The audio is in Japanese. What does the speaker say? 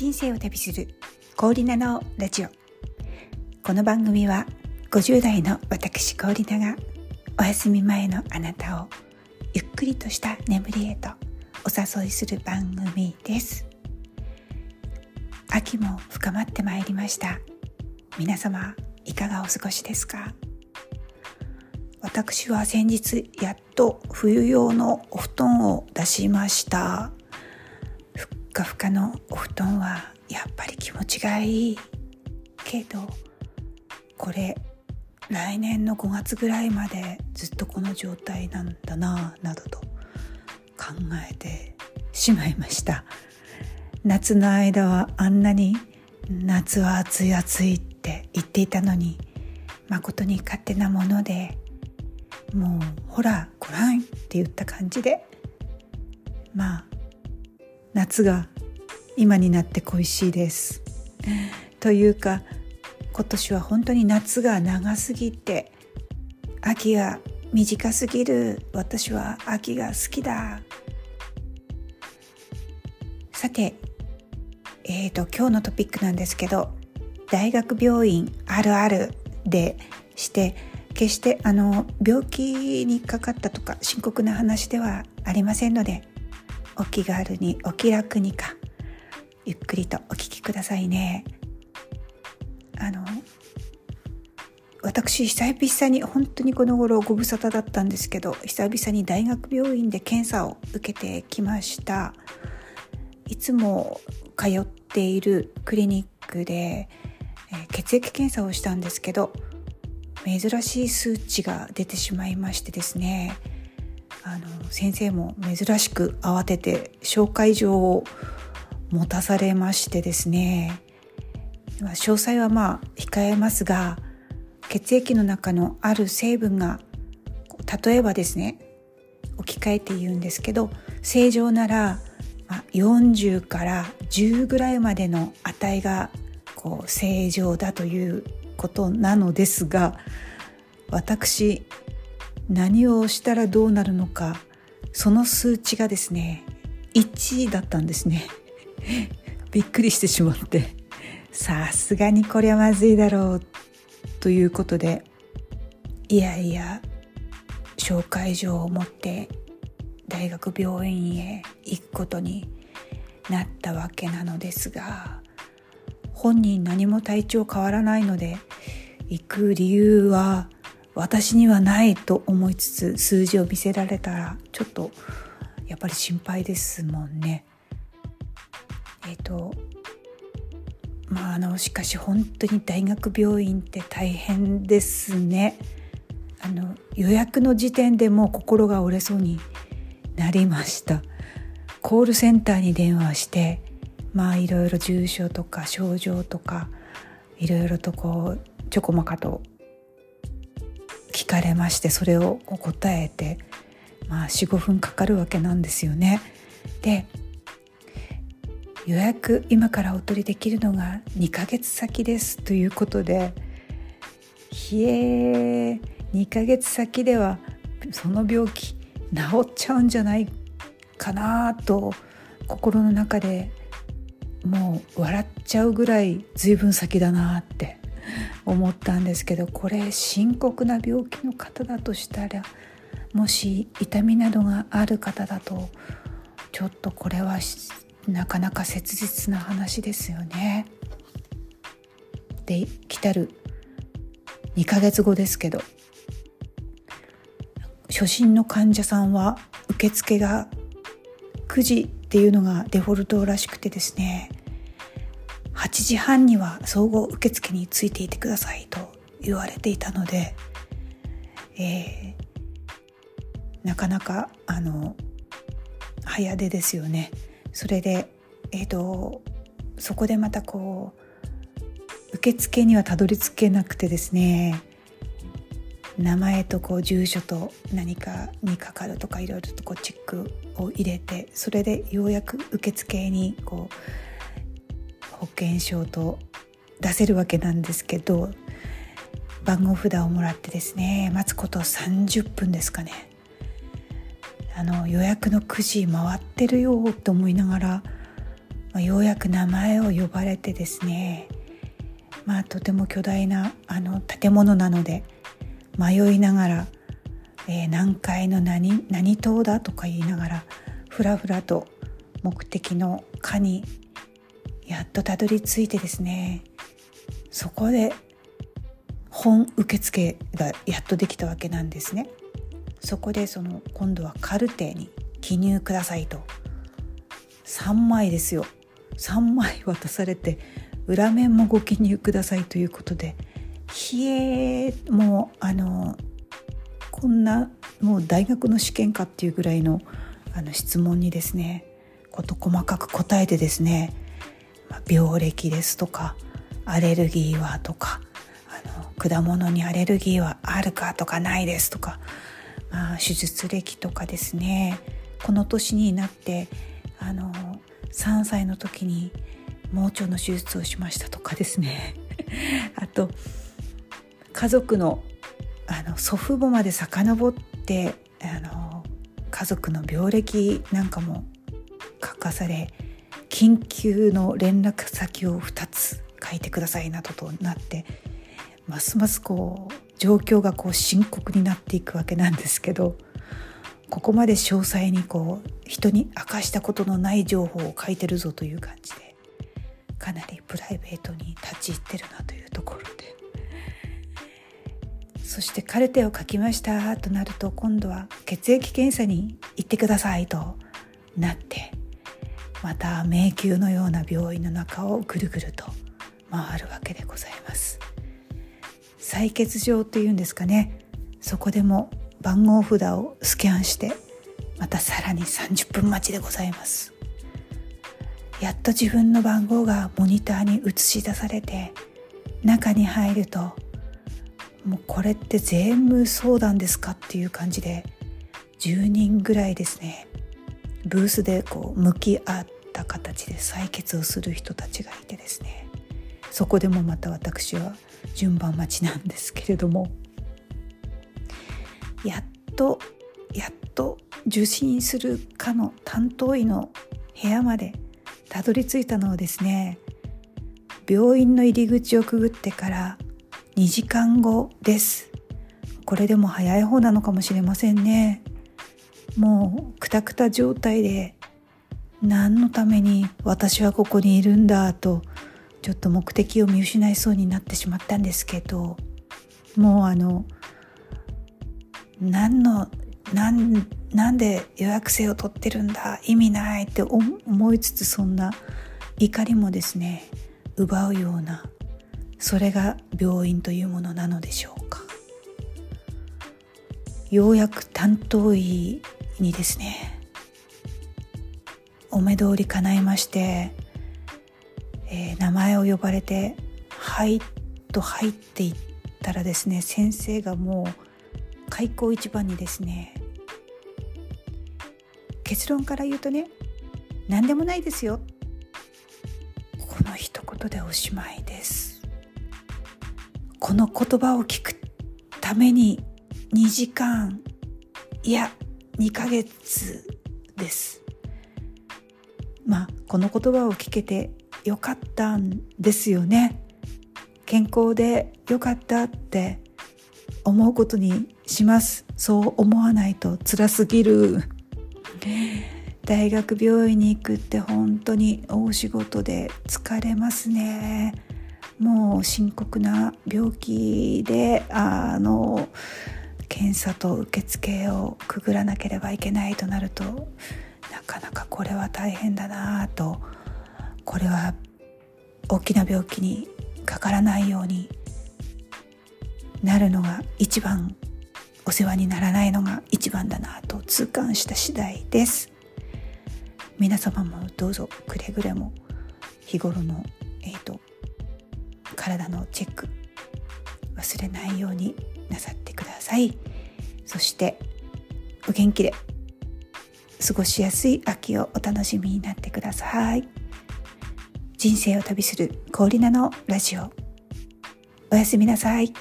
人生を旅するコーリナのラジオ。この番組は50代の私コーリナがお休み前のあなたをゆっくりとした眠りへとお誘いする番組です。秋も深まってまいりました。皆様いかがお過ごしですか？私は先日やっと冬用のお布団を出しました。ふかふかのお布団はやっぱり気持ちがいいけどこれ来年の5月ぐらいまでずっとこの状態なんだななどと考えてしまいました。夏の間はあんなに夏は暑い暑いって言っていたのに誠に勝手なものでもうほらごらんって言った感じでまあ夏が今になって恋しいです。というか今年は本当に夏が長すぎて秋が短すぎる私は秋が好きださてえーと今日のトピックなんですけど大学病院あるあるでして決してあの病気にかかったとか深刻な話ではありませんのでお気軽にお気楽にかゆっくりとお聞きくださいね。あの私久々に本当にこの頃ご無沙汰だったんですけど久々に大学病院で検査を受けてきました。いつも通っているクリニックで、え、血液検査をしたんですけど珍しい数値が出てしまいましてですね。あの先生も珍しく慌てて紹介状を持たされましてですね。詳細はまあ控えますが血液の中のある成分が例えばですね置き換えて言うんですけど正常なら40から10ぐらいまでの値がこう正常だということなのですが私何をしたらどうなるのかその数値がですね1だったんですね。びっくりしてしまって。さすがにこれはまずいだろう。ということでいやいや紹介状を持って大学病院へ行くことになったわけなのですが本人何も体調変わらないので行く理由は私にはないと思いつつ数字を見せられたらちょっとやっぱり心配ですもんね。えっ、ー、とまああのしかし本当に大学病院って大変ですね。あの予約の時点でもう心が折れそうになりました。コールセンターに電話してまあいろいろ重症とか症状とかいろいろとこうちょこまかと聞かれましてそれを答えて、まあ、45分かかるわけなんですよね。で予約今からお取りできるのが2ヶ月先ですということでひえー2ヶ月先ではその病気治っちゃうんじゃないかなと心の中でもう笑っちゃうぐらい随分先だなって思ったんですけどこれ深刻な病気の方だとしたらもし痛みなどがある方だとちょっとこれはなかなか切実な話ですよね。で来たる2ヶ月後ですけど初診の患者さんは受付が9時っていうのがデフォルトらしくてですね8時半には総合受付についていてくださいと言われていたので、えー、なかなかあの早出ですよね。それで、えーと、そこでまたこう受付にはたどり着けなくてですね名前とこう住所と何かにかかるとかいろいろとこうチェックを入れてそれでようやく受付にこう保険証と出せるわけなんですけど番号札をもらってですね待つこと30分ですかね。あの予約の9時回ってるよと思いながらま、ようやく名前を呼ばれてですねまあとても巨大なあの建物なので迷いながら、えー、何階の何何島だとか言いながらふらふらと目的の課にやっとたどり着いてですね。そこで本受付がやっとできたわけなんですね。そこでその今度はカルテに記入くださいと。3枚ですよ。3枚渡されて裏面もご記入くださいということでひえもうあのこんなもう大学の試験かっていうぐらいのあの質問にですね事細かく答えてですね、病歴ですとかアレルギーはとかあの果物にアレルギーはあるかとかないですとかまあ、手術歴とかですね。この年になってあの3歳の時に盲腸の手術をしましたとかですね。あと家族のあの祖父母まで遡ってあの家族の病歴なんかも書かされ緊急の連絡先を2つ書いてくださいなどとなってますますこう状況がこう深刻になっていくわけなんですけどここまで詳細にこう人に明かしたことのない情報を書いてるぞという感じでかなりプライベートに立ち入ってるなというところで。そしてカルテを書きましたとなると今度は血液検査に行ってくださいとなってまた迷宮のような病院の中をぐるぐると回るわけでございます。採血場というんですかね。そこでも番号札をスキャンしてまたさらに30分待ちでございます。やっと自分の番号がモニターに映し出されて中に入るともうこれって全部相談ですかっていう感じで10人ぐらいですね。ブースでこう向き合った形で採血をする人たちがいてですね。そこでもまた私は順番待ちなんですけれども。やっとやっと受診するかの担当医の部屋までたどり着いたのはですね。病院の入り口をくぐってから2時間後です。これでも早い方なのかもしれませんね。もうくたくた状態で何のために私はここにいるんだとちょっと目的を見失いそうになってしまったんですけどもうあの何の何なんで予約制を取ってるんだ意味ないって思いつつそんな怒りもですね奪うようなそれが病院というものなのでしょうか。ようやく担当医にですねお目通り叶いましてえー、名前を呼ばれて「はい」と入っていったらですね先生がもう開口一番にですね結論から言うとね何でもないですよ。この一言でおしまいです。この言葉を聞くために2時間いや2ヶ月です。まあこの言葉を聞けてよかったんですよね。健康でよかったって思うことにします。そう思わないと辛すぎる。大学病院に行くって本当に大仕事で疲れますね。もう深刻な病気であの検査と受付をくぐらなければいけないとなるとなかなかこれは大変だなとこれは大きな病気にかからないようになるのが一番お世話にならないのが一番だなと痛感した次第です。皆様もどうぞくれぐれも日頃の、えーと、体のチェック忘れないようになさってくださいそしてお元気で過ごしやすい秋をお楽しみになってください。人生を旅する氷菜のラジオおやすみなさい。